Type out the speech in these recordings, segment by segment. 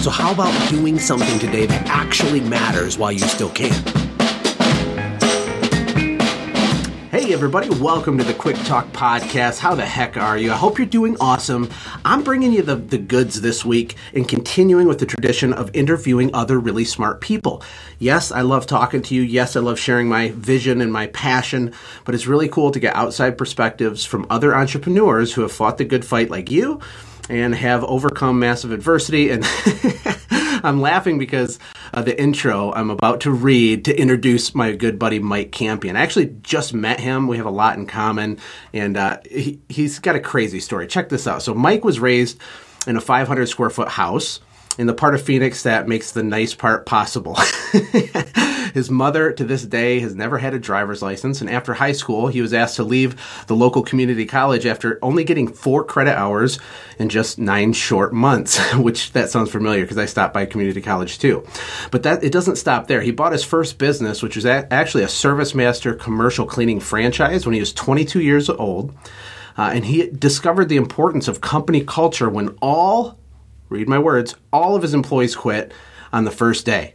So, how about doing something today that actually matters while you still can? Hey, everybody, welcome to the Quick Talk Podcast. How the heck are you? I hope you're doing awesome. I'm bringing you the, the goods this week and continuing with the tradition of interviewing other really smart people. Yes, I love talking to you. Yes, I love sharing my vision and my passion, but it's really cool to get outside perspectives from other entrepreneurs who have fought the good fight like you and have overcome massive adversity. And I'm laughing because uh, the intro I'm about to read to introduce my good buddy Mike Campion. I actually just met him. We have a lot in common, and uh, he, he's got a crazy story. Check this out. So, Mike was raised in a 500 square foot house in the part of Phoenix that makes the nice part possible. His mother, to this day, has never had a driver's license, and after high school, he was asked to leave the local community college after only getting four credit hours in just nine short months, which that sounds familiar because I stopped by community college too. But that it doesn't stop there. He bought his first business, which was a- actually a Service Master commercial cleaning franchise when he was 22 years old. Uh, and he discovered the importance of company culture when all read my words, all of his employees quit on the first day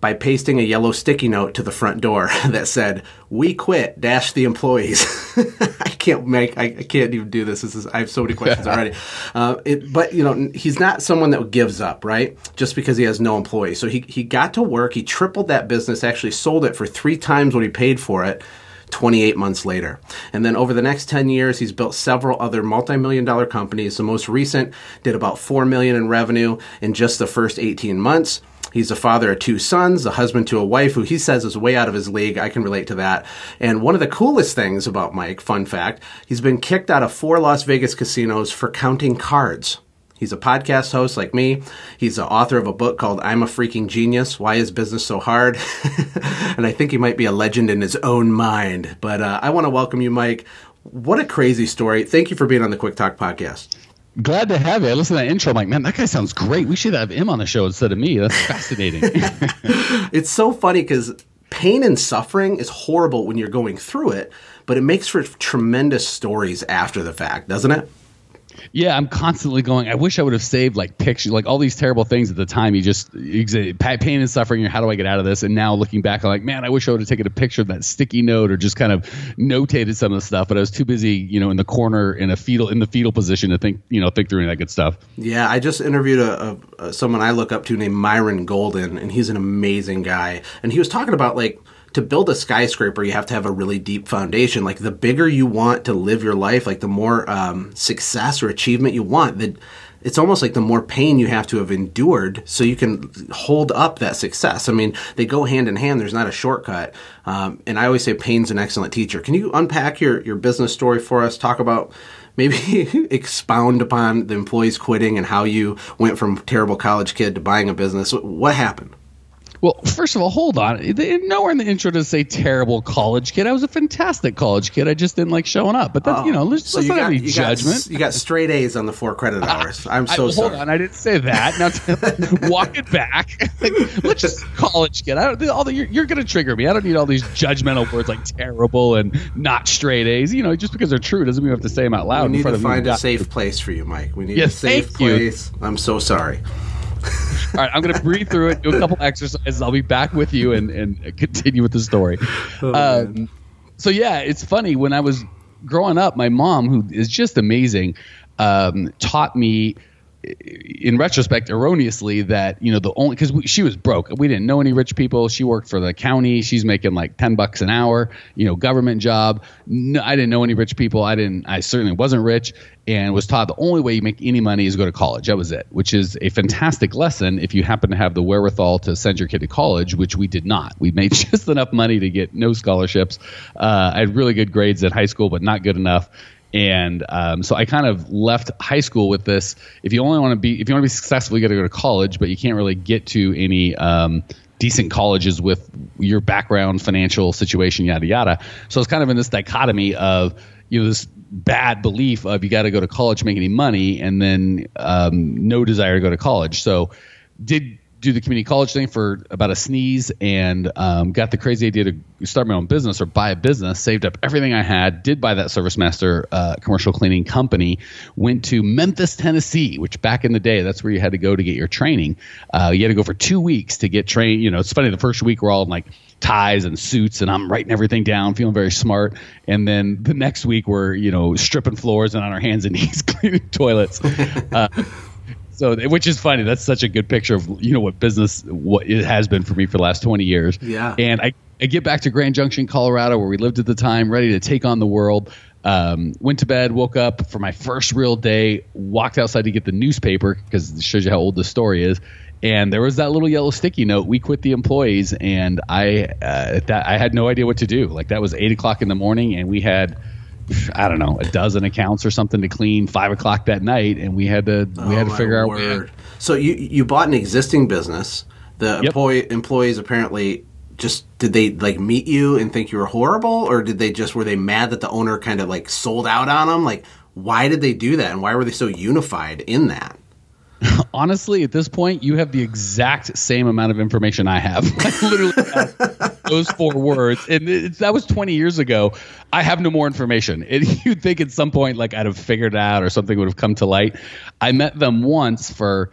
by pasting a yellow sticky note to the front door that said, "We quit." Dash the employees. I can't make. I, I, can't even do this. This is. I have so many questions already. Uh, it, but you know, he's not someone that gives up, right? Just because he has no employees. So he he got to work. He tripled that business. Actually, sold it for three times what he paid for it. 28 months later. And then over the next 10 years, he's built several other multi-million dollar companies. The most recent did about 4 million in revenue in just the first 18 months. He's a father of two sons, a husband to a wife who he says is way out of his league. I can relate to that. And one of the coolest things about Mike, fun fact, he's been kicked out of four Las Vegas casinos for counting cards. He's a podcast host like me. He's the author of a book called I'm a Freaking Genius Why Is Business So Hard? and I think he might be a legend in his own mind. But uh, I want to welcome you, Mike. What a crazy story. Thank you for being on the Quick Talk podcast. Glad to have you. I listen to that intro. I'm like, man, that guy sounds great. We should have him on the show instead of me. That's fascinating. it's so funny because pain and suffering is horrible when you're going through it, but it makes for tremendous stories after the fact, doesn't it? Yeah, I'm constantly going. I wish I would have saved like pictures, like all these terrible things at the time. You just pain and suffering. How do I get out of this? And now looking back, I'm like, man, I wish I would have taken a picture of that sticky note or just kind of notated some of the stuff. But I was too busy, you know, in the corner in a fetal in the fetal position to think, you know, think through any of that good stuff. Yeah, I just interviewed a, a someone I look up to named Myron Golden, and he's an amazing guy. And he was talking about like to build a skyscraper, you have to have a really deep foundation. Like the bigger you want to live your life, like the more um, success or achievement you want, that it's almost like the more pain you have to have endured so you can hold up that success. I mean, they go hand in hand. There's not a shortcut. Um, and I always say pain's an excellent teacher. Can you unpack your, your business story for us? Talk about maybe expound upon the employees quitting and how you went from terrible college kid to buying a business. What happened? Well, first of all, hold on. Nowhere in the intro does say terrible college kid. I was a fantastic college kid. I just didn't like showing up. But that's, oh, you know, let's, so let's you not got, any you judgment. Got, you got straight A's on the four credit ah, hours. I'm so I, sorry. Hold on, I didn't say that. Now walk it back. let's just college kid. I don't. All the, you're, you're going to trigger me. I don't need all these judgmental words like terrible and not straight A's. You know, just because they're true doesn't mean we have to say them out loud. We need to find a safe place for you, Mike. We need yes, a safe place. You. I'm so sorry. All right, I'm going to breathe through it, do a couple exercises. I'll be back with you and, and continue with the story. Oh, um, so, yeah, it's funny. When I was growing up, my mom, who is just amazing, um, taught me in retrospect erroneously that you know the only because she was broke. We didn't know any rich people. She worked for the county. She's making like 10 bucks an hour you know government job. No, i didn't know any rich people. I didn't i certainly wasn't rich and was taught the only way you make any money is go to college. That was it which is a fantastic lesson if you happen to have the wherewithal to send your kid to college which we did not. We made just enough money to get no scholarships uh, i had really good grades at high school but not good enough And um, so I kind of left high school with this. If you only want to be, if you want to be successful, you got to go to college, but you can't really get to any um, decent colleges with your background, financial situation, yada yada. So it's kind of in this dichotomy of you know this bad belief of you got to go to college to make any money, and then um, no desire to go to college. So did do the community college thing for about a sneeze and um, got the crazy idea to start my own business or buy a business saved up everything i had did buy that service master uh, commercial cleaning company went to memphis tennessee which back in the day that's where you had to go to get your training. Uh, you had to go for two weeks to get trained you know it's funny the first week we're all in like ties and suits and i'm writing everything down feeling very smart. And then the next week we're you know stripping floors and on our hands and knees cleaning toilets. Uh, so, which is funny. That's such a good picture of you know what business what it has been for me for the last twenty years. Yeah. And I, I get back to Grand Junction, Colorado, where we lived at the time, ready to take on the world. Um, went to bed, woke up for my first real day, walked outside to get the newspaper because it shows you how old the story is. And there was that little yellow sticky note. We quit the employees, and I uh, that I had no idea what to do. Like that was eight o'clock in the morning, and we had I don't know, a dozen accounts or something to clean five o'clock that night, and we had to we Oh, had to oh, figure out. word. So you you bought an existing business. The Yep. employee employees apparently just did they like meet you and think you were horrible, or did they just were they mad that the owner kind of like sold out on them? Like, why did they do that, and why were they so unified in that? Honestly, at this point, you have the exact same amount of information I have. I literally have those four words, and that was 20 years ago. I have no more information. And you'd think at some point, like I'd have figured it out or something would have come to light. I met them once for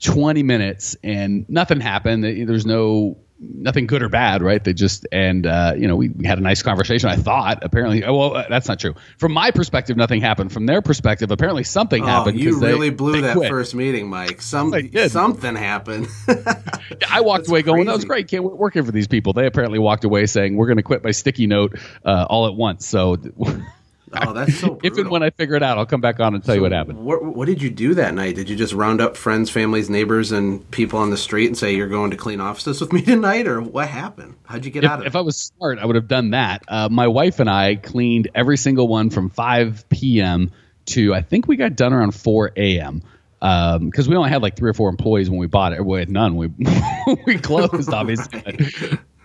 20 minutes, and nothing happened. There's no nothing good or bad, right? They just and uh, you know we, we had a nice conversation. I thought apparently, oh, well, uh, that's not true. From my perspective, nothing happened. From their perspective, apparently something Oh, happened. you 'cause they- really blew they that quit. first meeting, Mike. Some something happened. I walked away going, "That was great. Can't wait working for these people." They apparently walked away saying, "We're going to quit by sticky note uh, all at once." So, oh, that's so. if and when I figure it out, I'll come back on and tell you what happened. What, what did you do that night? Did you just round up friends, families, neighbors, and people on the street and say you're going to clean offices with me tonight, or what happened? How'd you get If, out of it? if? I was smart, I would have done that. Uh, my wife and I cleaned every single one from 5 p.m. to I think we got done around 4 a.m. Because we only had like three or four employees when we bought it. We had none. We we closed, obviously.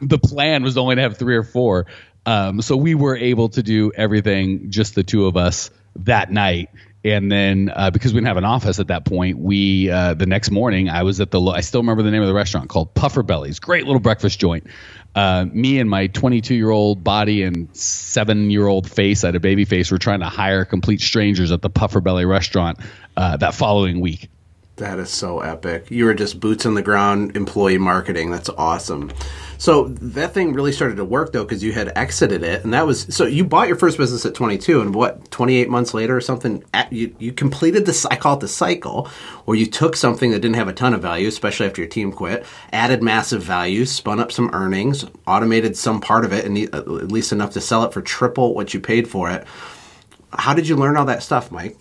the plan was only to have three or four. Um, so we were able to do everything, just the two of us that night. And then uh, because we didn't have an office at that point, we uh, the next morning I was at the I still remember the name of the restaurant called Puffer Bellies, great little breakfast joint. Uh, me and my 22 year old body and seven year old face, I had a baby face, were trying to hire complete strangers at the Puffer Belly restaurant uh, that following week. That is so epic. You were just boots on the ground employee marketing. That's awesome. So that thing really started to work though because you had exited it, and that was so you bought your first business at 22, and what 28 months later or something, at, you you completed this. I call it the cycle, where you took something that didn't have a ton of value, especially after your team quit, added massive value, spun up some earnings, automated some part of it, and at least enough to sell it for triple what you paid for it. How did you learn all that stuff, Mike?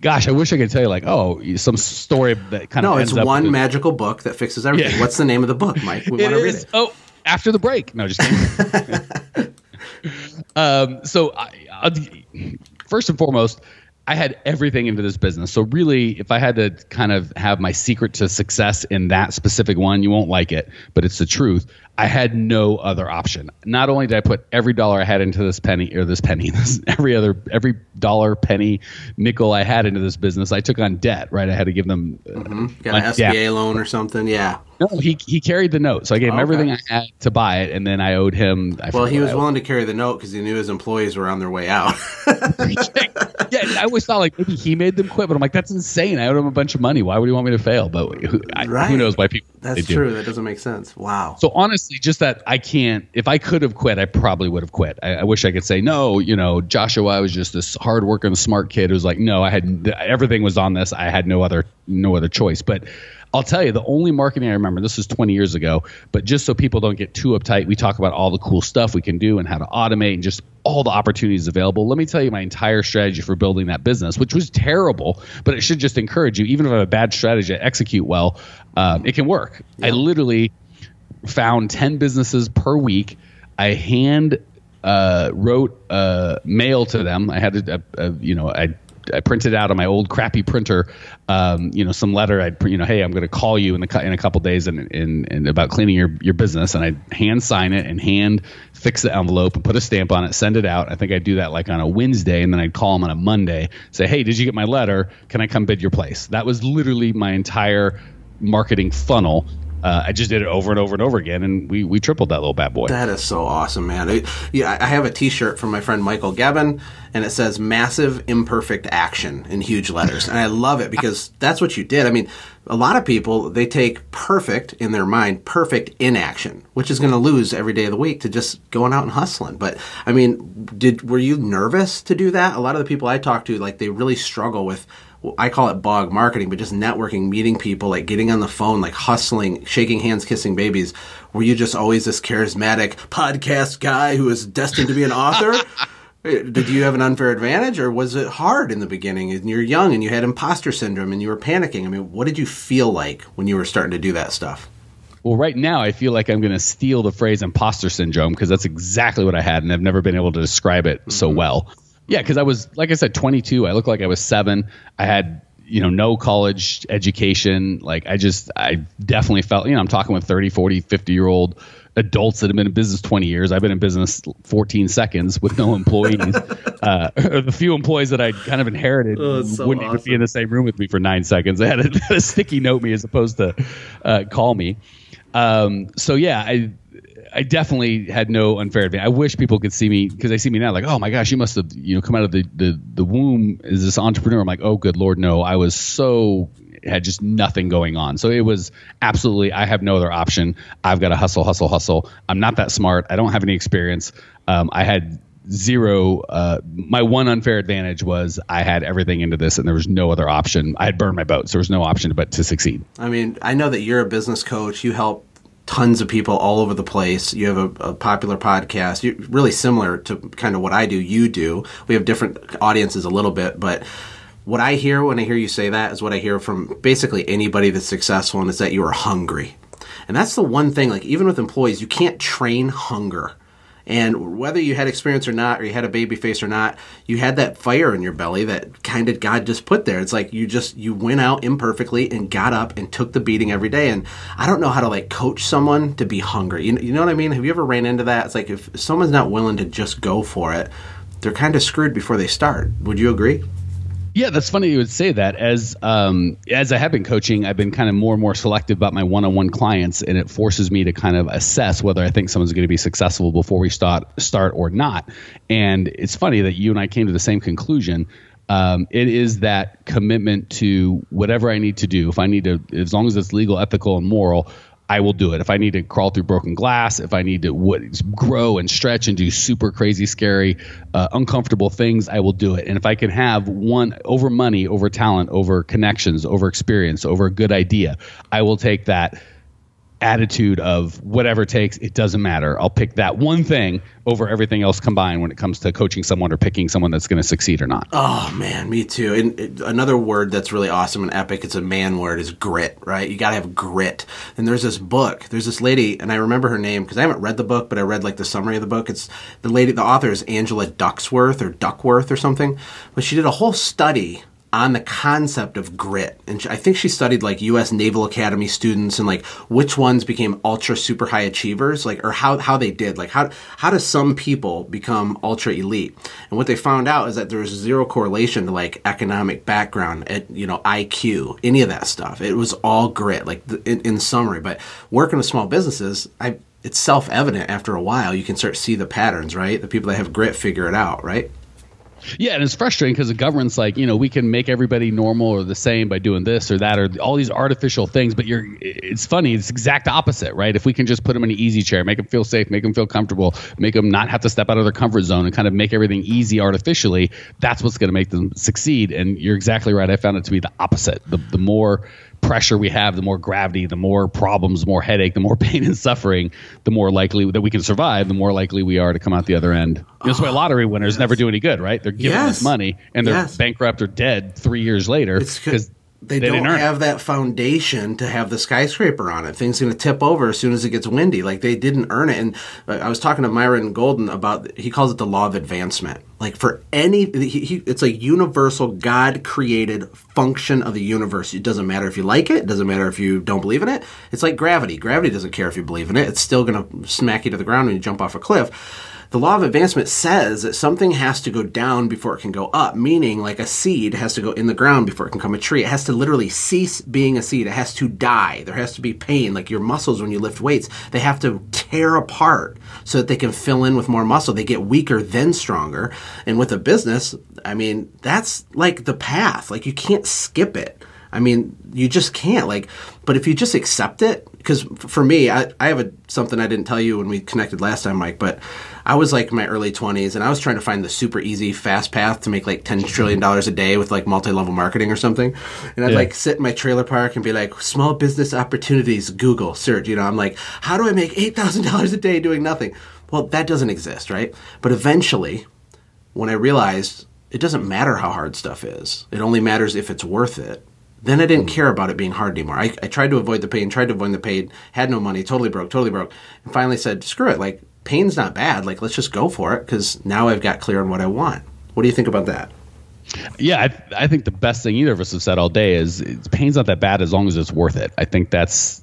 Gosh, I wish I could tell you like, oh, some story that kind of. No, it's one with- magical book that fixes everything. Yeah. What's the name of the book, Mike? We want to read it. Oh, after the break. No, just kidding. um, so, I, I'll, first and foremost, I had everything into this business. So, really, if I had to kind of have my secret to success in that specific one, you won't like it, but it's the truth. I had no other option. Not only did I put every dollar I had into this penny or this penny, this every other every dollar, penny, nickel I had into this business, I took on debt. Right, I had to give them. uh, Got an. SBA loan or something. Yeah. No, he he carried the note, so I gave him Okay. everything I had to buy it, and then I owed him. I Well, he was willing to carry the note because he knew his employees were on their way out. I always thought like maybe he made them quit, but I'm like, that's insane. I owed him a bunch of money. Why would he want me to fail? But who, I, Right. who knows why people? That's they do. true. That doesn't make sense. Wow. So honestly, just that I can't. If I could have quit, I probably would have quit. I, I wish I could say no. You know, Joshua, I was just this hardworking, smart kid who's like, no, I had everything was on this. I had no other no other choice. But I'll tell you, the only marketing I remember. This was 20 years ago. But just so people don't get too uptight, we talk about all the cool stuff we can do and how to automate and just all the opportunities available. Let me tell you my entire strategy for building that business, which was terrible, but it should just encourage you. Even if I have a bad strategy, I execute well, um, it can work. I literally found 10 businesses per week. I hand uh, wrote uh, mail to them. I had to, uh, uh, you know, I I printed out on my old crappy printer, um, you know, some letter. I'd, you know, hey, I'm going to call you in a, in a couple days and, in and about cleaning your, your business. And I'd hand sign it and hand fix the envelope and put a stamp on it, send it out. I think I'd do that like on a Wednesday. And then I'd call them on a Monday, say, hey, did you get my letter? Can I come bid your place? That was literally my entire marketing funnel uh, I just did it over and over and over again, and we we tripled that little bad boy. That is so awesome, man. I, yeah, I have a T-shirt from my friend Michael Gavin, and it says "Massive Imperfect Action" in huge letters, and I love it because that's what you did. I mean, a lot of people they take perfect in their mind, perfect inaction, which is going to lose every day of the week to just going out and hustling. But I mean, did were you nervous to do that? A lot of the people I talk to, like, they really struggle with I call it bog marketing, but just networking, meeting people, like getting on the phone, like hustling, shaking hands, kissing babies. Were you just always this charismatic podcast guy who is destined to be an author? Did you have an unfair advantage, or was it hard in the beginning? And you're young, and you had imposter syndrome, and you were panicking. I mean, what did you feel like when you were starting to do that stuff? Well, right now I feel like I'm going to steal the phrase imposter syndrome because that's exactly what I had, and I've never been able to describe it mm-hmm. so well. Yeah, because I was like I said, 22. I looked like I was seven. I had you know no college education. Like I just I definitely felt you know I'm talking with 30, 40, 50 year old adults that have been in business 20 years. I've been in business 14 seconds with no employees. uh, the few employees that I kind of inherited oh, so wouldn't awesome. even be in the same room with me for nine seconds. They had a, a sticky note me as opposed to uh, call me. Um, so yeah, I I definitely had no unfair advantage. I wish people could see me because they see me now, like, oh my gosh, you must have you know come out of the the the womb as this entrepreneur. I'm like, oh good lord, no, I was so had just nothing going on. So it was absolutely, I have no other option. I've got to hustle, hustle, hustle. I'm not that smart. I don't have any experience. Um, I had zero. Uh, my one unfair advantage was I had everything into this, and there was no other option. I had burned my boat, so there was no option but to succeed. I mean, I know that you're a business coach. You help tons of people all over the place. You have a, a popular podcast. You're really similar to kind of what I do. You do. We have different audiences a little bit, but what I hear when I hear you say that is what I hear from basically anybody that's successful, and it's that you are hungry. And that's the one thing, like even with employees, you can't train hunger. And whether you had experience or not, or you had a baby face or not, you had that fire in your belly that kind of God just put there. It's like you just you went out imperfectly and got up and took the beating every day. And I don't know how to like coach someone to be hungry. You, you know what I mean? Have you ever ran into that? It's like if someone's not willing to just go for it, they're kind of screwed before they start. Would you agree? Yeah, that's funny you would say that. As um, as I have been coaching, I've been kind of more and more selective about my one-on-one clients, and it forces me to kind of assess whether I think someone's going to be successful before we start start or not. And it's funny that you and I came to the same conclusion. Um, it is that commitment to whatever I need to do. If I need to, as long as it's legal, ethical, and moral, I will do it. If I need to crawl through broken glass, if I need to grow and stretch and do super crazy, scary, uh, uncomfortable things, I will do it. And if I can have one over money, over talent, over connections, over experience, over a good idea, I will take that attitude of whatever it takes, it doesn't matter. I'll pick that one thing over everything else combined when it comes to coaching someone or picking someone that's going to succeed or not. Oh man, me too. And another word that's really awesome and epic, it's a man word, is grit, right? You got to have grit. And there's this book, there's this lady, and I remember her name because I haven't read the book, but I read like the summary of the book. It's the lady, the author is Angela Ducksworth or Duckworth or something, but she did a whole study on the concept of grit. And I think she studied like US Naval Academy students and like which ones became ultra super high achievers, like or how how they did. Like how how do some people become ultra elite? And what they found out is that there was zero correlation to like economic background, at, you know, IQ, any of that stuff. It was all grit, like in, in summary. But working with small businesses, I it's self evident after a while. You can start to see the patterns, right? The people that have grit figure it out, right? Yeah, and it's frustrating because the government's like, you know, we can make everybody normal or the same by doing this or that or all these artificial things. But you're, it's funny, it's exact opposite, right? If we can just put them in an easy chair, make them feel safe, make them feel comfortable, make them not have to step out of their comfort zone, and kind of make everything easy artificially, that's what's going to make them succeed. And you're exactly right. I found it to be the opposite. The the more pressure we have, the more gravity, the more problems, the more headache, the more pain and suffering, the more likely that we can survive, the more likely we are to come out the other end. That's why ah, lottery winners yes. never do any good, right? They're giving yes. us money and they're yes. bankrupt or dead three years later because they, They don't it. have that foundation to have the skyscraper on it. Things going to tip over as soon as it gets windy. Like they didn't earn it. And uh, I was talking to Myron Golden about he calls it the law of advancement. Like for any, he, he, it's a universal God created function of the universe. It doesn't matter if you like it. It doesn't matter if you don't believe in it. It's like gravity. Gravity doesn't care if you believe in it. It's still going to smack you to the ground when you jump off a cliff the law of advancement says that something has to go down before it can go up, meaning like a seed has to go in the ground before it can become a tree. It has to literally cease being a seed. It has to die. There has to be pain, like your muscles when you lift weights. They have to tear apart so that they can fill in with more muscle. They get weaker, then stronger. And with a business, I mean, that's like the path. Like you can't skip it. I mean, you just can't. Like, but if you just accept it, because for me, I, I have a, something I didn't tell you when we connected last time, Mike, but I was like in my early 20s and I was trying to find the super easy, fast path to make like $10 trillion a day with like multi level marketing or something. And I'd Yeah. like sit in my trailer park and be like, small business opportunities, Google search. You know, I'm like, how do I make $8,000 a day doing nothing? Well, that doesn't exist, right? But eventually, when I realized it doesn't matter how hard stuff is, it only matters if it's worth it. Then I didn't mm. care about it being hard anymore. I, I tried to avoid the pain, tried to avoid the pain, had no money, totally broke, totally broke, and finally said, screw it. Like, pain's not bad. Like, let's just go for it because now I've got clear on what I want. What do you think about that? Yeah, I, I think the best thing either of us have said all day is pain's not that bad as long as it's worth it. I think that's.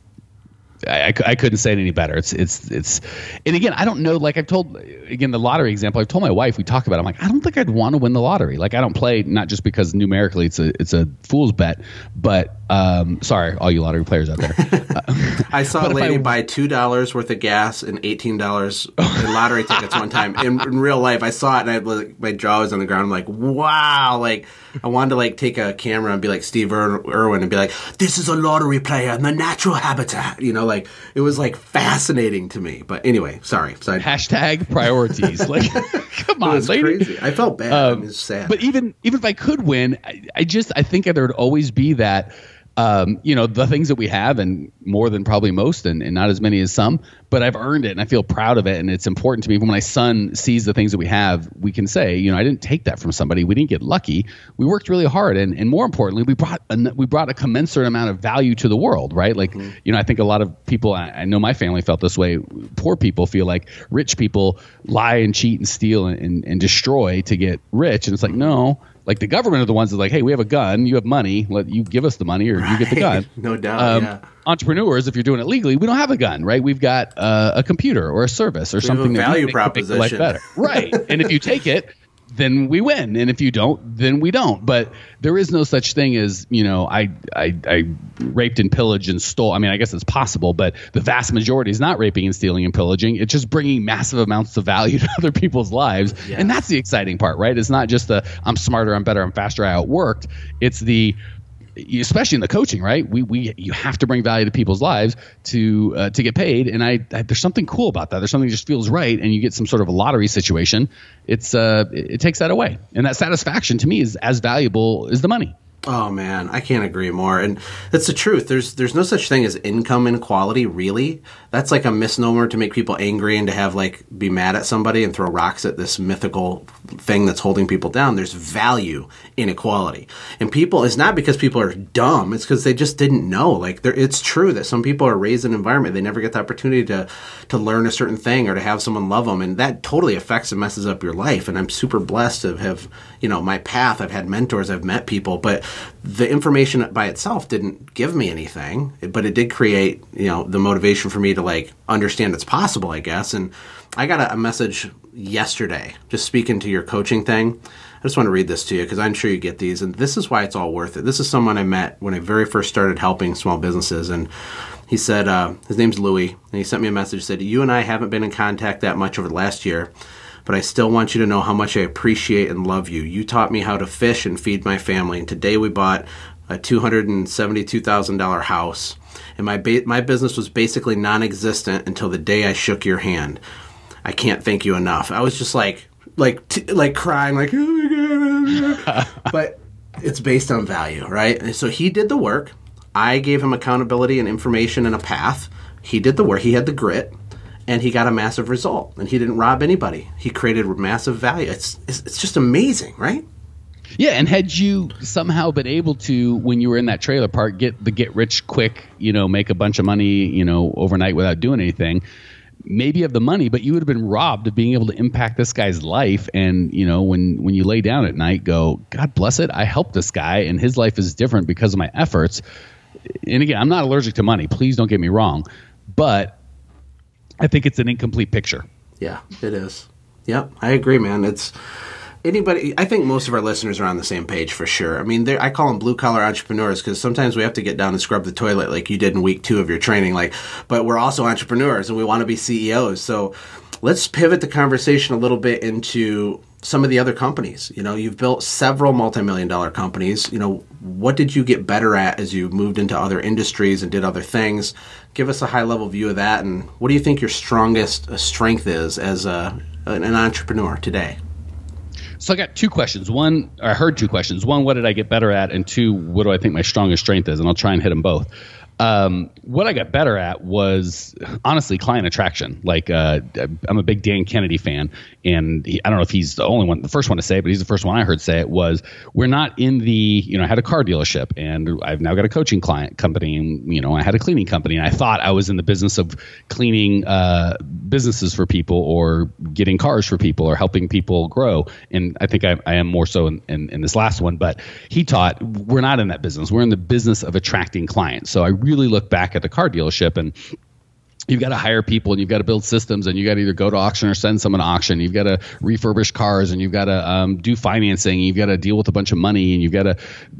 I, I I couldn't say it any better. It's it's it's, and again, I don't know. Like I've told, again, the lottery example. I've told my wife we talk about. It, I'm like, I don't think I'd want to win the lottery. Like I don't play not just because numerically it's a it's a fool's bet, but um, sorry, all you lottery players out there. I saw a lady I- buy two dollars worth of gas and eighteen dollars in lottery tickets one time. In, in real life, I saw it and I like my jaw was on the ground. I'm like, wow! Like I wanted to like take a camera and be like Steve Ir- Irwin and be like, this is a lottery player in the natural habitat. You know, like it was like fascinating to me. But anyway, sorry. Side Hashtag priorities. Like, come it on, was lady. crazy. I felt bad. I Um, mean, it's sad. But even even if I could win, I, I just I think there would always be that. Um, you know the things that we have, and more than probably most, and, and not as many as some. But I've earned it, and I feel proud of it, and it's important to me. When my son sees the things that we have, we can say, you know, I didn't take that from somebody. We didn't get lucky. We worked really hard, and, and more importantly, we brought a, we brought a commensurate amount of value to the world, right? Like, you know, I think a lot of people, I, I know my family felt this way. Poor people feel like rich people lie and cheat and steal and, and, and destroy to get rich, and it's like no. Like the government are the ones that are like, hey, we have a gun, you have money, let you give us the money or you get the gun. no doubt. Um, yeah. Entrepreneurs, if you're doing it legally, we don't have a gun, right? We've got uh, a computer or a service or have a something that value we think make life better, right? and if you take it, then we win, and if you don't, then we don't. But there is no such thing as you know, I I, I raped and pillaged and stole. I mean, I guess it's possible, but the vast majority is not raping and stealing and pillaging. It's just bringing massive amounts of value to other people's lives, and that's the exciting part, right? It's not just the I'm smarter, I'm better, I'm faster, I outworked. It's the especially in the coaching, right? We we you have to bring value to people's lives to uh, to get paid, and I, I there's something cool about that. There's something that just feels right, and you get some sort of a lottery situation. It's uh it, it takes that away, and that satisfaction to me is as valuable as the money. Oh man, I can't agree more. And that's the truth. There's there's no such thing as income inequality, really. That's like a misnomer to make people angry and to have like be mad at somebody and throw rocks at this mythical thing that's holding people down. There's value inequality. And people it's not because people are dumb, it's because they just didn't know. Like it's true that some people are raised in an environment they never get the opportunity to to learn a certain thing or to have someone love them and that totally affects and messes up your life. And I'm super blessed to have, you know, my path. I've had mentors, I've met people, but the information by itself didn't give me anything, but it did create, you know, the motivation for me to like understand it's possible, I guess. And I got a, a message yesterday, just speaking to your coaching thing. I just want to read this to you because I'm sure you get these, and this is why it's all worth it. This is someone I met when I very first started helping small businesses, and he said uh, his name's Louis, and he sent me a message. Said you and I haven't been in contact that much over the last year, but I still want you to know how much I appreciate and love you. You taught me how to fish and feed my family, and today we bought a two hundred and seventy-two thousand dollar house, and my ba- my business was basically non-existent until the day I shook your hand. I can't thank you enough. I was just like, like, t- like crying, like, oh my god. but it's based on value, right? And so he did the work. I gave him accountability and information and a path. He did the work. He had the grit, and he got a massive result. And he didn't rob anybody. He created massive value. It's it's, it's just amazing, right? Yeah, and had you somehow been able to, when you were in that trailer park, get the get rich quick, you know, make a bunch of money, you know, overnight without doing anything, maybe have the money, but you would have been robbed of being able to impact this guy's life. And you know, when when you lay down at night, go, God bless it, I helped this guy, and his life is different because of my efforts. And again, I'm not allergic to money. Please don't get me wrong, but I think it's an incomplete picture. Yeah, it is. Yep, I agree, man. It's anybody i think most of our listeners are on the same page for sure i mean i call them blue collar entrepreneurs because sometimes we have to get down and scrub the toilet like you did in week two of your training like but we're also entrepreneurs and we want to be ceos so let's pivot the conversation a little bit into some of the other companies you know you've built several multi-million dollar companies you know what did you get better at as you moved into other industries and did other things give us a high level view of that and what do you think your strongest uh, strength is as a, an entrepreneur today so I got two questions. One, I heard two questions. One, what did I get better at? And two, what do I think my strongest strength is? And I'll try and hit them both. Um, what I got better at was honestly client attraction. Like uh, I'm a big Dan Kennedy fan, and he, I don't know if he's the only one, the first one to say it, but he's the first one I heard say it was, "We're not in the, you know, I had a car dealership, and I've now got a coaching client company, and you know, I had a cleaning company, and I thought I was in the business of cleaning uh, businesses for people, or getting cars for people, or helping people grow, and I think I, I am more so in, in, in this last one. But he taught we're not in that business. We're in the business of attracting clients. So I really look back at the car dealership and you've got to hire people and you've got to build systems and you got to either go to auction or send someone to auction. You've got to refurbish cars and you've got to um, do financing. You've got to deal with a bunch of money and you've got to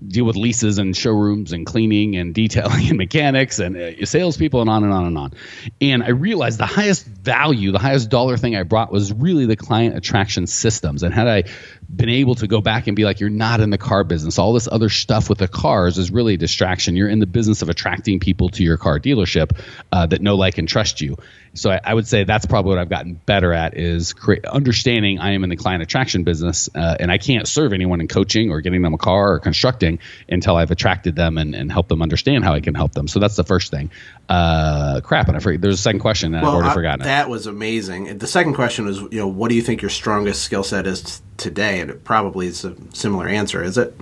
deal with leases and showrooms and cleaning and detailing and mechanics and uh, salespeople and on and on and on. And I realized the highest value, the highest dollar thing I brought was really the client attraction systems. And had I been able to go back and be like, you're not in the car business. All this other stuff with the cars is really a distraction. You're in the business of attracting people to your car dealership uh, that know, like, and trust you. So I, I, would say that's probably what I've gotten better at is cre- understanding I am in the client attraction business uh, and I can't serve anyone in coaching or getting them a car or constructing until I've attracted them and, and helped them understand how I can help them. So that's the first thing. Uh, crap, and I forget. There's a second question that well, I've already I, forgotten That it. was amazing. The second question was, you know, what do you think your strongest skill set is t- today? And it probably is a similar answer, is it?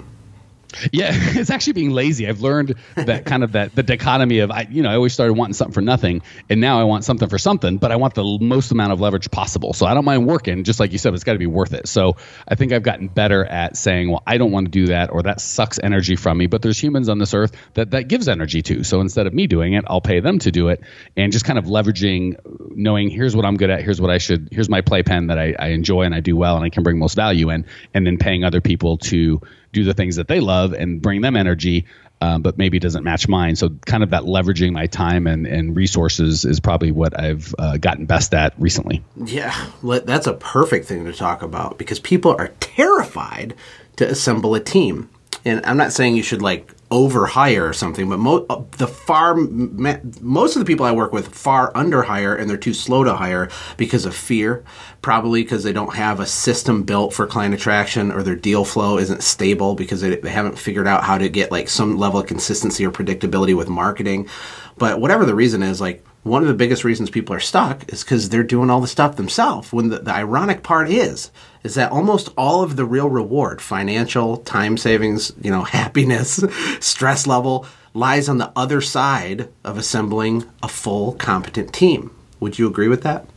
Yeah, it's actually being lazy. I've learned that kind of that the dichotomy of I, you know, I always started wanting something for nothing, and now I want something for something, but I want the most amount of leverage possible. So I don't mind working, just like you said, it's got to be worth it. So I think I've gotten better at saying, well, I don't want to do that, or that sucks energy from me. But there's humans on this earth that that gives energy to. So instead of me doing it, I'll pay them to do it, and just kind of leveraging, knowing here's what I'm good at, here's what I should, here's my playpen that I, I enjoy and I do well and I can bring most value in, and then paying other people to do the things that they love and bring them energy, um, but maybe doesn't match mine. So kind of that leveraging my time and, and resources is probably what I've uh, gotten best at recently. Yeah, that's a perfect thing to talk about because people are terrified to assemble a team. And I'm not saying you should like overhire or something, but uh, the far most of the people I work with far under hire and they're too slow to hire because of fear, probably because they don't have a system built for client attraction or their deal flow isn't stable because they, they haven't figured out how to get like some level of consistency or predictability with marketing. But whatever the reason is, like one of the biggest reasons people are stuck is because they're doing all the stuff themselves. When the, the ironic part is, is that almost all of the real reward, financial, time savings, you know, happiness, stress level, lies on the other side of assembling a full competent team. Would you agree with that?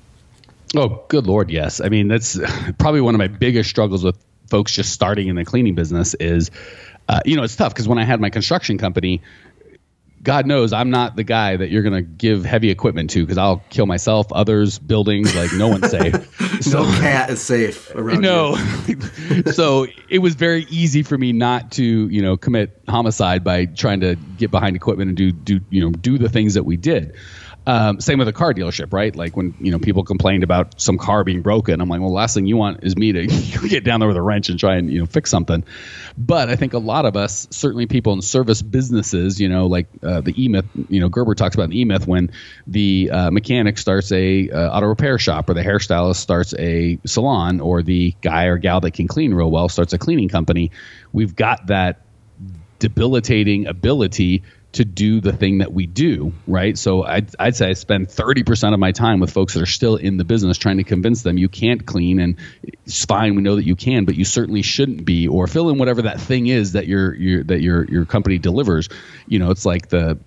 Oh, good lord, yes. I mean, that's probably one of my biggest struggles with folks just starting in the cleaning business is uh, you know, it's tough because when I had my construction company, God knows I'm not the guy that you're going to give heavy equipment to because I'll kill myself, others, buildings, like no one's safe. so, no cat is safe around no. so it was very easy for me not to, you know, commit homicide by trying to get behind equipment and do, do, you know, do the things that we did. Um, same with a car dealership, right? Like when you know people complained about some car being broken, I'm like, well, last thing you want is me to get down there with a wrench and try and you know fix something. But I think a lot of us, certainly people in service businesses, you know, like uh, the E you know, Gerber talks about the E when the uh, mechanic starts a uh, auto repair shop, or the hairstylist starts a salon, or the guy or gal that can clean real well starts a cleaning company. We've got that debilitating ability to do the thing that we do, right? So I'd, I'd say I spend 30% of my time with folks that are still in the business trying to convince them you can't clean and it's fine. We know that you can, but you certainly shouldn't be or fill in whatever that thing is that your, your, that your, your company delivers. You know, it's like the,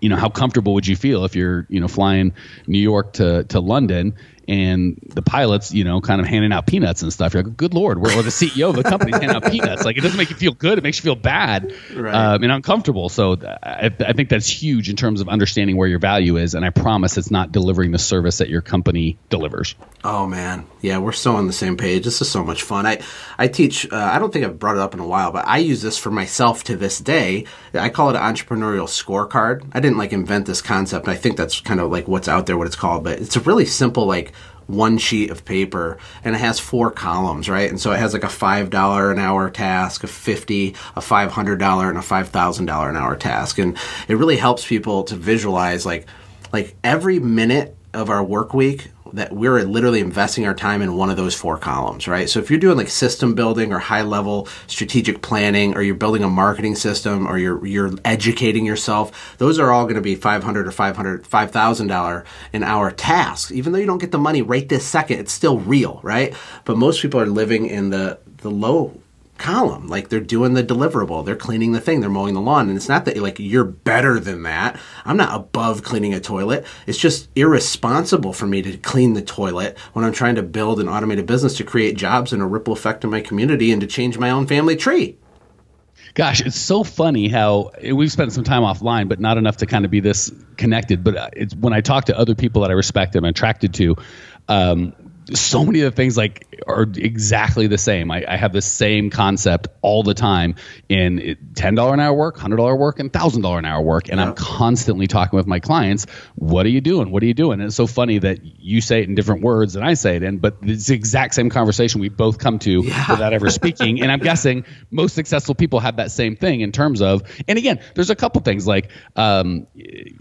you know, how comfortable would you feel if you're, you know, flying New York to, to London and the pilots, you know, kind of handing out peanuts and stuff. You're like, good lord, or the CEO of the company handing out peanuts. Like, it doesn't make you feel good; it makes you feel bad right. um, and uncomfortable. So, I, I, think that's huge in terms of understanding where your value is. And I promise, it's not delivering the service that your company delivers. Oh man, yeah, we're so on the same page. This is so much fun. I I teach. Uh, I don't think I've brought it up in a while, but I use this for myself to this day. I call it an entrepreneurial scorecard. I didn't like invent this concept. I think that's kind of like what's out there, what it's called, but it's a really simple like one sheet of paper and it has four columns, right? And so it has like a $5 an hour task, a 50, a $500 and a $5,000 an hour task. And it really helps people to visualize like like every minute of our work week that we're literally investing our time in one of those four columns, right? So if you're doing like system building or high level strategic planning, or you're building a marketing system, or you're you're educating yourself, those are all going to be five hundred or five hundred five thousand dollar an hour tasks. Even though you don't get the money right this second, it's still real, right? But most people are living in the the low column. Like they're doing the deliverable, they're cleaning the thing, they're mowing the lawn. And it's not that like you're better than that. I'm not above cleaning a toilet. It's just irresponsible for me to clean the toilet when I'm trying to build an automated business to create jobs and a ripple effect in my community and to change my own family tree. Gosh, it's so funny how we've spent some time offline, but not enough to kind of be this connected. But uh, it's when I talk to other people that I respect and I'm attracted to, um, so many of the things like are exactly the same. I, I have the same concept all the time in ten dollar an hour work, hundred dollar work, and thousand dollar an hour work, and yeah. I'm constantly talking with my clients. What are you doing? What are you doing? And it's so funny that you say it in different words than I say it in, but it's the exact same conversation we both come to yeah. without ever speaking. and I'm guessing most successful people have that same thing in terms of. And again, there's a couple things like um,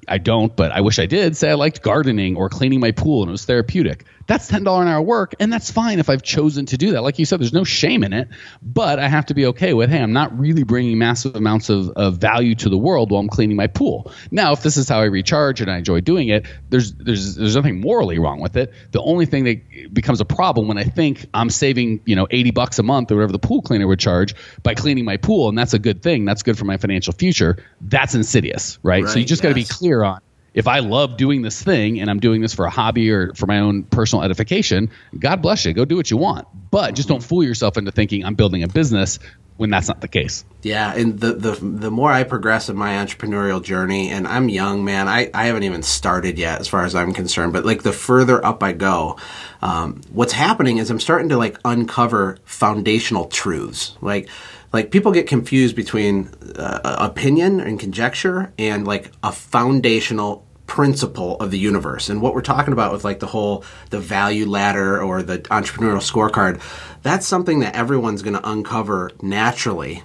I don't, but I wish I did. Say I liked gardening or cleaning my pool, and it was therapeutic that's $10 an hour work. And that's fine if I've chosen to do that. Like you said, there's no shame in it, but I have to be okay with, hey, I'm not really bringing massive amounts of, of value to the world while I'm cleaning my pool. Now, if this is how I recharge and I enjoy doing it, there's, there's, there's nothing morally wrong with it. The only thing that becomes a problem when I think I'm saving, you know, 80 bucks a month or whatever the pool cleaner would charge by cleaning my pool. And that's a good thing. That's good for my financial future. That's insidious, right? right so you just yes. got to be clear on if I love doing this thing and I'm doing this for a hobby or for my own personal edification, God bless you. Go do what you want. But just don't fool yourself into thinking I'm building a business when that's not the case. Yeah, and the the the more I progress in my entrepreneurial journey, and I'm young, man, I, I haven't even started yet as far as I'm concerned. But like the further up I go, um, what's happening is I'm starting to like uncover foundational truths. Like like people get confused between uh, opinion and conjecture and like a foundational principle of the universe and what we're talking about with like the whole the value ladder or the entrepreneurial scorecard that's something that everyone's going to uncover naturally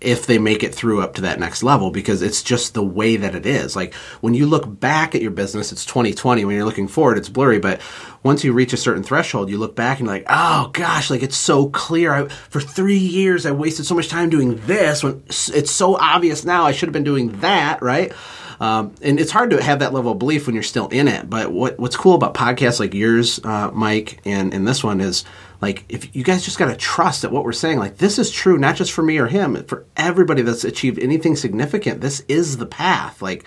if they make it through up to that next level because it's just the way that it is. Like when you look back at your business, it's 2020. When you're looking forward, it's blurry. But once you reach a certain threshold, you look back and you're like, oh gosh, like it's so clear. I, for three years, I wasted so much time doing this when it's so obvious now. I should have been doing that, right? Um, and it's hard to have that level of belief when you're still in it. But what, what's cool about podcasts like yours, uh, Mike, and, and this one is like if you guys just got to trust that what we're saying, like this is true, not just for me or him, for everybody that's achieved anything significant. This is the path. Like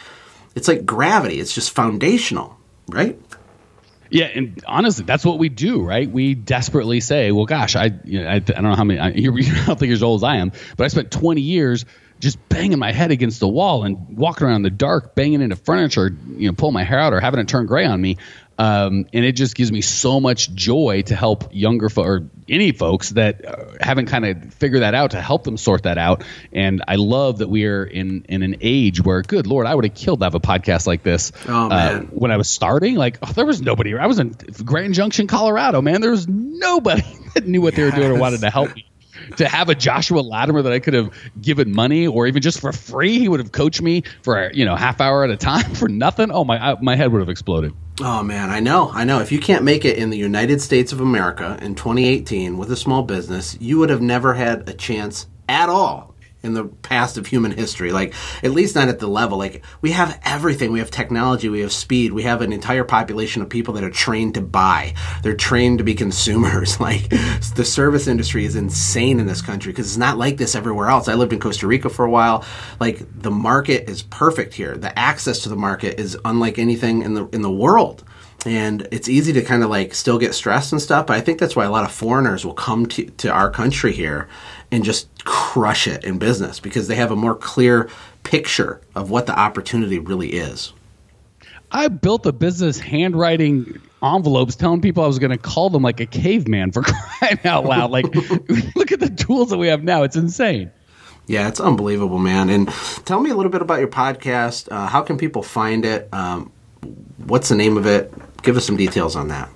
it's like gravity. It's just foundational, right? Yeah, and honestly, that's what we do, right? We desperately say, "Well, gosh, I, you know, I, I don't know how many. I, you're, you're not as old as I am, but I spent 20 years just banging my head against the wall and walking around in the dark, banging into furniture, you know, pulling my hair out or having it turn gray on me. Um, and it just gives me so much joy to help younger fo- or any folks that uh, haven't kind of figured that out to help them sort that out. And I love that we are in in an age where, good lord, I would have killed to have a podcast like this oh, uh, when I was starting. Like oh, there was nobody. I was in Grand Junction, Colorado. Man, there was nobody that knew what yes. they were doing or wanted to help me to have a Joshua Latimer that I could have given money or even just for free, he would have coached me for you know half hour at a time for nothing. Oh my, my head would have exploded. Oh man, I know, I know. If you can't make it in the United States of America in 2018 with a small business, you would have never had a chance at all in the past of human history. Like, at least not at the level. Like, we have everything. We have technology. We have speed. We have an entire population of people that are trained to buy. They're trained to be consumers. Like, the service industry is insane in this country because it's not like this everywhere else. I lived in Costa Rica for a while. Like, the market is perfect here. The access to the market is unlike anything in the in the world and it's easy to kind of like still get stressed and stuff but i think that's why a lot of foreigners will come to, to our country here and just crush it in business because they have a more clear picture of what the opportunity really is I built a business handwriting envelopes telling people I was going to call them like a caveman for crying out loud. Like, look at the tools that we have now. It's insane. Yeah, it's unbelievable, man. And tell me a little bit about your podcast. Uh, how can people find it? Um, what's the name of it? Give us some details on that.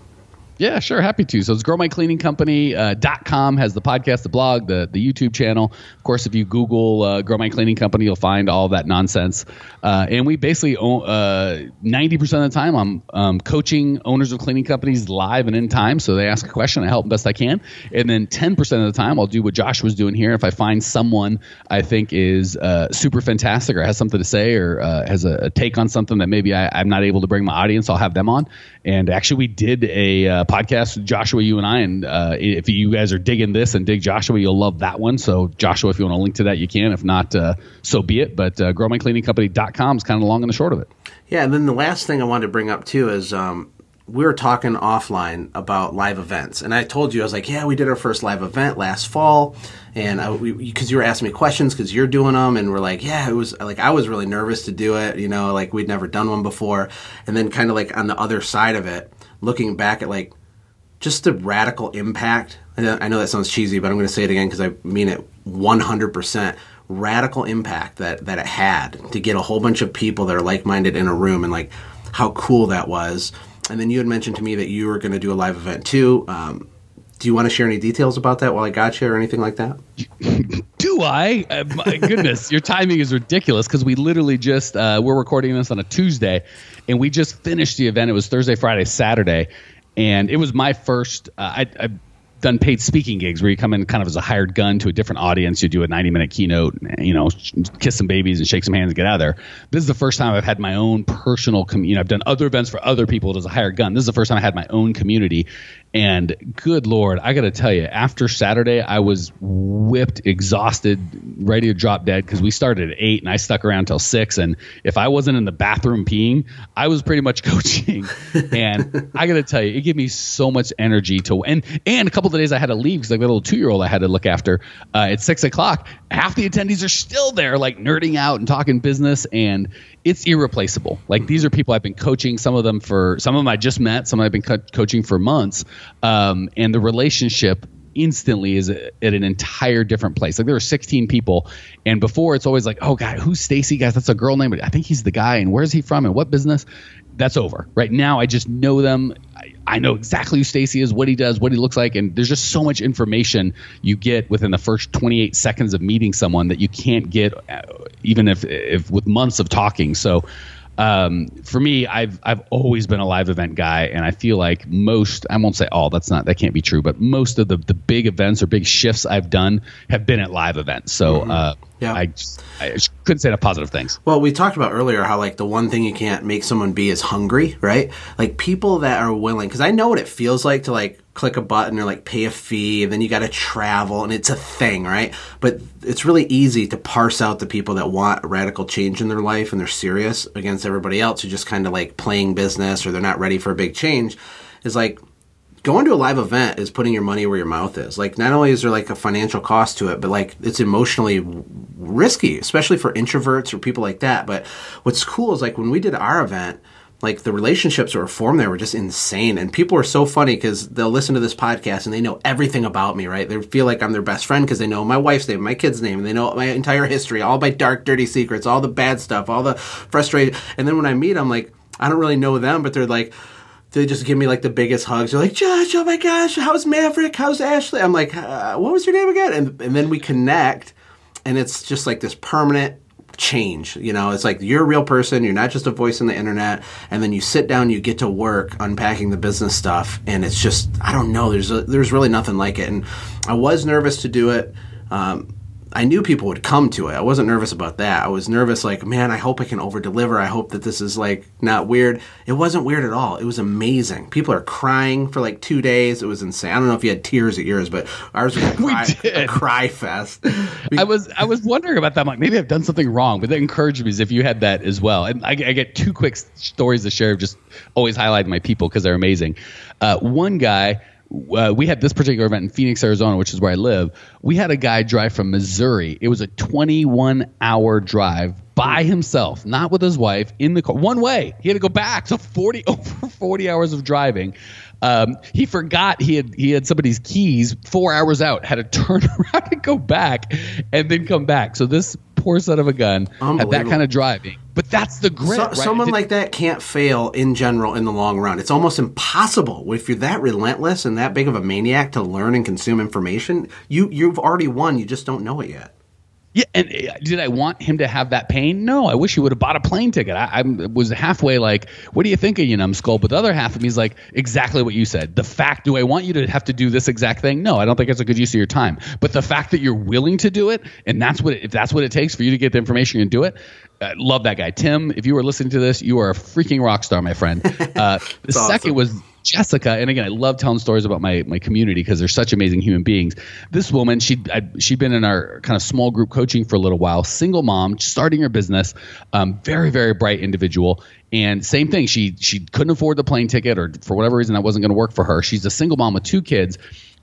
Yeah, sure. Happy to. So it's growmycleaningcompany.com uh, has the podcast, the blog, the, the YouTube channel. Of course, if you Google uh, Grow My Cleaning Company, you'll find all that nonsense. Uh, and we basically, own, uh, 90% of the time, I'm um, coaching owners of cleaning companies live and in time. So they ask a question, I help them best I can. And then 10% of the time, I'll do what Josh was doing here. If I find someone I think is uh, super fantastic or has something to say or uh, has a, a, take on something that maybe I, am not able to bring my audience, I'll have them on. And actually, we did a podcast, Joshua, you and I. And uh, if you guys are digging this and dig Joshua, you'll love that one. So, Joshua, if you want to link to that, you can. If not, uh, so be it. But uh, growmycleaningcompany.com is kind of long and the short of it. Yeah. And then the last thing I wanted to bring up, too, is um, we were talking offline about live events. And I told you, I was like, yeah, we did our first live event last fall and because you were asking me questions because you're doing them and we're like yeah it was like i was really nervous to do it you know like we'd never done one before. And then kind of like on the other side of it looking back at like just the radical impact i know that sounds cheesy but i'm going to say it again because i mean it 100% radical impact that that it had to get a whole bunch of people that are like-minded in a room and like how cool that was. And then you had mentioned to me that you were going to do a live event too um, do you want to share any details about that while I got you or anything like that? Do I? Uh, my goodness, your timing is ridiculous because we literally just uh, we're recording this on a Tuesday, and we just finished the event. It was Thursday, Friday, Saturday, and it was my first. Uh, I, I done paid speaking gigs where you come in kind of as a hired gun to a different audience. You do a 90 minute keynote, you know, kiss some babies and shake some hands and get out of there. This is the first time I've had my own personal, com- you know, I've done other events for other people as a hired gun. This is the first time I had my own community. And good Lord, I got to tell you, after Saturday, I was whipped, exhausted, ready to drop dead because we started at eight and I stuck around till six. And if I wasn't in the bathroom peeing, I was pretty much coaching. and I got to tell you, it gave me so much energy to, and, and a couple of days I had to leave because like a little two year old I had to look after uh, at six o'clock. Half the attendees are still there, like nerding out and talking business. And it's irreplaceable. Like these are people I've been coaching. Some of them for some of them I just met. Some I've been co- coaching for months. Um, and the relationship instantly is at an entire different place. Like there are 16 people, and before it's always like, oh god, who's Stacy? Guys, that's a girl name. I think he's the guy. And where's he from? And what business? That's over. Right now, I just know them. I, know exactly who Stacy is, what he does, what he looks like, and there's just so much information you get within the first 28 seconds of meeting someone that you can't get, uh, even if if with months of talking. So um, for me, I've I've always been a live event guy, and I feel like most I won't say all that's not that can't be true, but most of the the big events or big shifts I've done have been at live events. So mm-hmm. uh, yeah. I just, I just couldn't say enough positive things. Well, we talked about earlier how like the one thing you can't make someone be is hungry, right? Like people that are willing, because I know what it feels like to like click a button or like pay a fee, and then you got to travel, and it's a thing, right? But it's really easy to parse out the people that want radical change in their life and they're serious against everybody else who just kind of like playing business or they're not ready for a big change. Is like going to a live event is putting your money where your mouth is. Like, not only is there like a financial cost to it, but like it's emotionally risky, especially for introverts or people like that. But what's cool is like when we did our event, like the relationships that were formed there were just insane. And people are so funny because they'll listen to this podcast and they know everything about me, right? They feel like I'm their best friend because they know my wife's name, my kid's name, and they know my entire history, all my dark, dirty secrets, all the bad stuff, all the frustrated. And then when I meet them, like, I don't really know them, but they're like, they just give me like the biggest hugs. They're like, Josh, oh my gosh, how's Maverick? How's Ashley? I'm like, uh, what was your name again? And, and then we connect, and it's just like this permanent change. You know, it's like you're a real person. You're not just a voice on the internet. And then you sit down, you get to work unpacking the business stuff, and it's just I don't know. There's a, there's really nothing like it. And I was nervous to do it. Um, I knew people would come to it. I wasn't nervous about that. I was nervous, like, man, I hope I can over deliver. I hope that this is like not weird. It wasn't weird at all. It was amazing. People are crying for like two days. It was insane. I don't know if you had tears at yours, but ours was a cry, a cry fest. I was I was wondering about that. I'm like, maybe I've done something wrong, but that encouraged me as if you had that as well. And I, I get two quick stories to share. Of just always highlighting my people because they're amazing. Uh, one guy uh, we had this particular event in Phoenix, Arizona, which is where I live. We had a guy drive from Missouri. It was a 21 hour drive by himself, not with his wife, in the car, one way. He had to go back. So 40 over 40 hours of driving. Um, he forgot he had he had somebody's keys four hours out, had to turn around and go back, and then come back. So this poor son of a gun had that kind of driving. But that's the grit. So, right? Someone like that can't fail in general in the long run. It's almost impossible if you're that relentless and that big of a maniac to learn and consume information. You you've already won. You just don't know it yet. Yeah, and uh, did I want him to have that pain? No, I wish he would have bought a plane ticket. I, I, was halfway like, "What do you think of you, numbskull?" But the other half of me is like, exactly what you said. The fact, do I want you to have to do this exact thing? No, I don't think it's a good use of your time. But the fact that you're willing to do it, and that's what it, if that's what it takes for you to get the information and do it, I love that guy, Tim. If you were listening to this, you are a freaking rock star, my friend. Uh, the awesome. second was Jessica, and again, I love telling stories about my my community because they're such amazing human beings. This woman, she she'd been in our kind of small group coaching for a little while, single mom, starting her business, um, very very bright individual, and same thing. She she couldn't afford the plane ticket, or for whatever reason that wasn't going to work for her. She's a single mom with two kids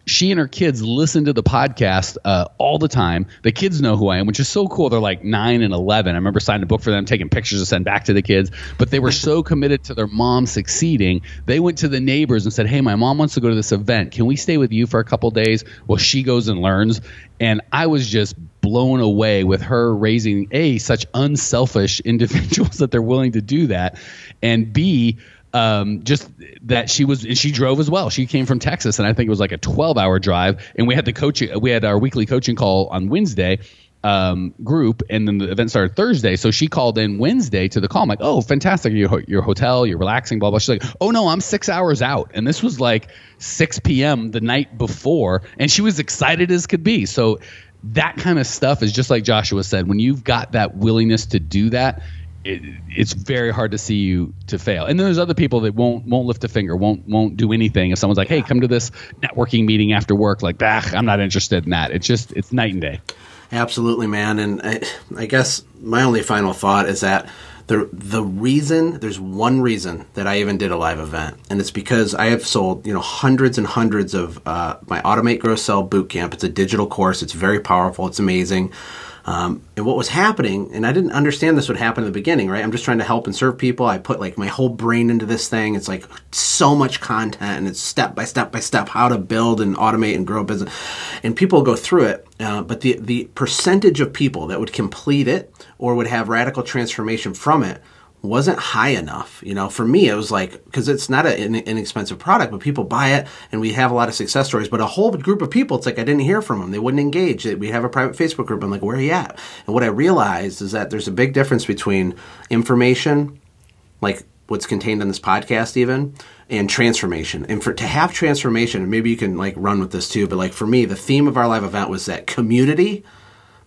she and her kids listen to the podcast uh, all the time. The kids know who I am, which is so cool. They're like nine and 11. I remember signing a book for them, taking pictures to send back to the kids. But they were so committed to their mom succeeding. They went to the neighbors and said, Hey, my mom wants to go to this event. Can we stay with you for a couple days? Well, she goes and learns. And I was just blown away with her raising A, such unselfish individuals that they're willing to do that. And B, um, just that she was she drove as well. She came from Texas, and I think it was like a 12 hour drive. And we had the coaching. We had our weekly coaching call on Wednesday. Um, group, and then the event started Thursday. So she called in Wednesday to the call. I'm like, oh, fantastic. Your, your hotel, you're relaxing, blah, blah. She's like, oh, no, I'm six hours out. And this was like 6 p.m. the night before. And she was excited as could be. So that kind of stuff is just like Joshua said, when you've got that willingness to do that, it, it's very hard to see you to fail. And then there's other people that won't won't lift a finger, won't won't do anything. If someone's like, "Hey, come to this networking meeting after work," like, "Bah, I'm not interested in that." It's just it's night and day. Absolutely, man. And I, I guess my only final thought is that the the reason there's one reason that I even did a live event, and it's because I have sold you know hundreds and hundreds of uh, my Automate Grow Sell Boot Camp. It's a digital course. It's very powerful. It's amazing. Um, and what was happening, and I didn't understand this would happen in the beginning, right? I'm just trying to help and serve people. I put like my whole brain into this thing. It's like so much content, and it's step by step by step how to build and automate and grow a business. And people go through it, uh, but the the percentage of people that would complete it or would have radical transformation from it wasn't high enough. You know, for me, it was like because it's not an inexpensive product, but people buy it, and we have a lot of success stories. But a whole group of people, it's like I didn't hear from them; they wouldn't engage. We have a private Facebook group. I'm like, where are you at? And what I realized is that there's a big difference between information, like what's contained in this podcast, even. And transformation, and for to have transformation, maybe you can like run with this too. But like for me, the theme of our live event was that community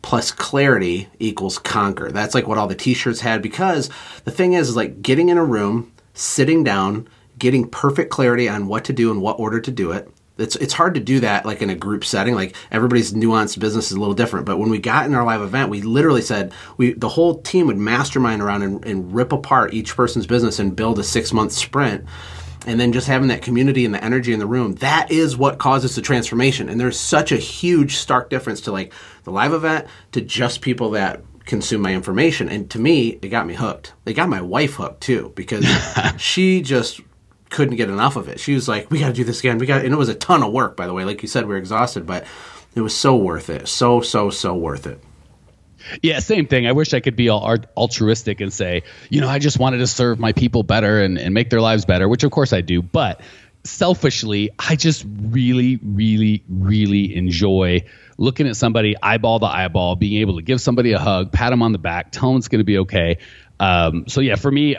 plus clarity equals conquer. That's like what all the t-shirts had because the thing is, is like getting in a room, sitting down, getting perfect clarity on what to do and what order to do it. It's, it's hard to do that like in a group setting. Like everybody's nuanced business is a little different. But when we got in our live event, we literally said we the whole team would mastermind around and, and rip apart each person's business and build a six month sprint and then just having that community and the energy in the room that is what causes the transformation. And there's such a huge stark difference to like the live event to just people that consume my information. And to me it got me hooked. It got my wife hooked too because she just couldn't get enough of it. She was like we got to do this again. We got and it was a ton of work by the way. Like you said we are exhausted but it was so worth it. So so so worth it yeah, same thing. I wish I could be all altruistic and say, you know, I just wanted to serve my people better and, and make their lives better, which of course I do. But selfishly, I just really, really, really enjoy looking at somebody eyeball to eyeball, being able to give somebody a hug, pat them on the back, tell them it's going to be okay. Um, so yeah, for me,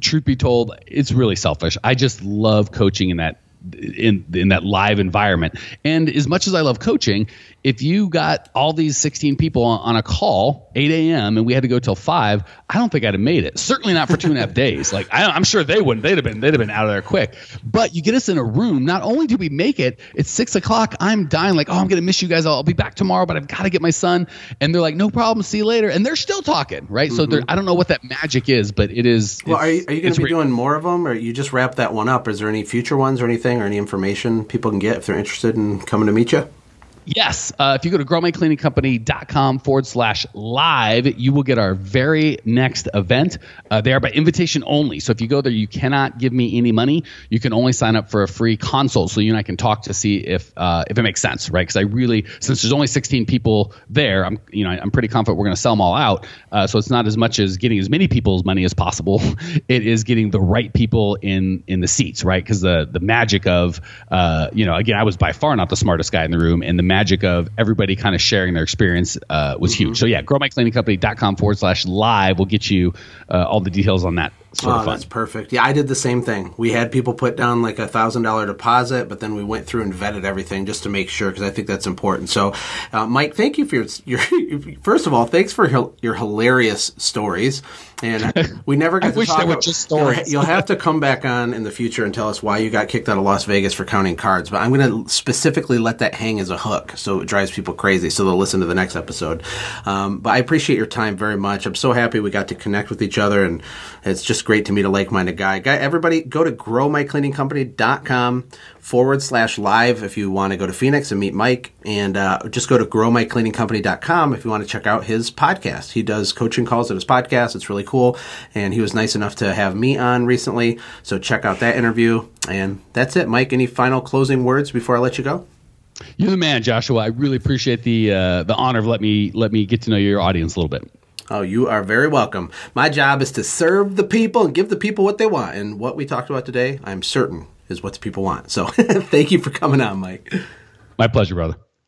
truth be told, it's really selfish. I just love coaching in that in in that live environment. And as much as I love coaching, if you got all these 16 people on, on, a call 8 a.m and we had to go till 5 i don't think i'd have made it. Certainly not for two and a half days. Like I, am sure they wouldn't. They'd have been they'd have been out of there quick. But you get us in a room. Not only do we make it it's six o'clock. I'm dying like oh i'm gonna miss you guys. I'll be back tomorrow but i've got to get my son. And they're like no problem. See you later. And they're still talking right? Mm-hmm. so i don't know what that magic is but it is well are you, are you gonna be doing more of them or you just wrap that one up? Is there any future ones or anything or any information people can get if they're interested in coming to meet you Yes. Uh, if you go to growmycleaningcompany.com forward slash live, you will get our very next event. Uh, they are by invitation only. So if you go there, you cannot give me any money. You can only sign up for a free consult so you and I can talk to see if uh, if it makes sense, right? Because I really, since there's only 16 people there, I'm you know I'm pretty confident we're going to sell them all out. Uh, so it's not as much as getting as many people's money as possible. it is getting the right people in in the seats, right? Because the the magic of uh, you know again, I was by far not the smartest guy in the room, and the magic of everybody kind of sharing their experience uh, was mm-hmm. huge. So yeah, growmycleaningcompany.com forward slash live will get you uh, all the details on that oh, that's perfect. Yeah, I did the same thing. We had people put down like a thousand dollar deposit, but then we went through and vetted everything just to make sure because I think that's important. So, uh, Mike, thank you for your, your, first of all, thanks for your, your hilarious stories. And we never got to talk about just stories. You'll, you'll have to come back on in the future and tell us why you got kicked out of Las Vegas for counting cards. But I'm going to specifically let that hang as a hook, so it drives people crazy, so they'll listen to the next episode. Um, but I appreciate your time very much. I'm so happy we got to connect with each other, and it's just great to meet a like-minded guy. Guy, everybody, go to growmycleaningcompany.com forward slash live if you want to go to Phoenix and meet Mike, and uh, just go to growmycleaningcompany.com if you want to check out his podcast. He does coaching calls at his podcast. It's really cool, and he was nice enough to have me on recently. So check out that interview. And that's it, Mike. Any final closing words before I let you go? You're the man, Joshua. I really appreciate the uh, the honor of let me let me get to know your audience a little bit. Oh, you are very welcome. My job is to serve the people and give the people what they want. And what we talked about today, I'm certain is what the people want. So thank you for coming on, Mike. My pleasure, brother.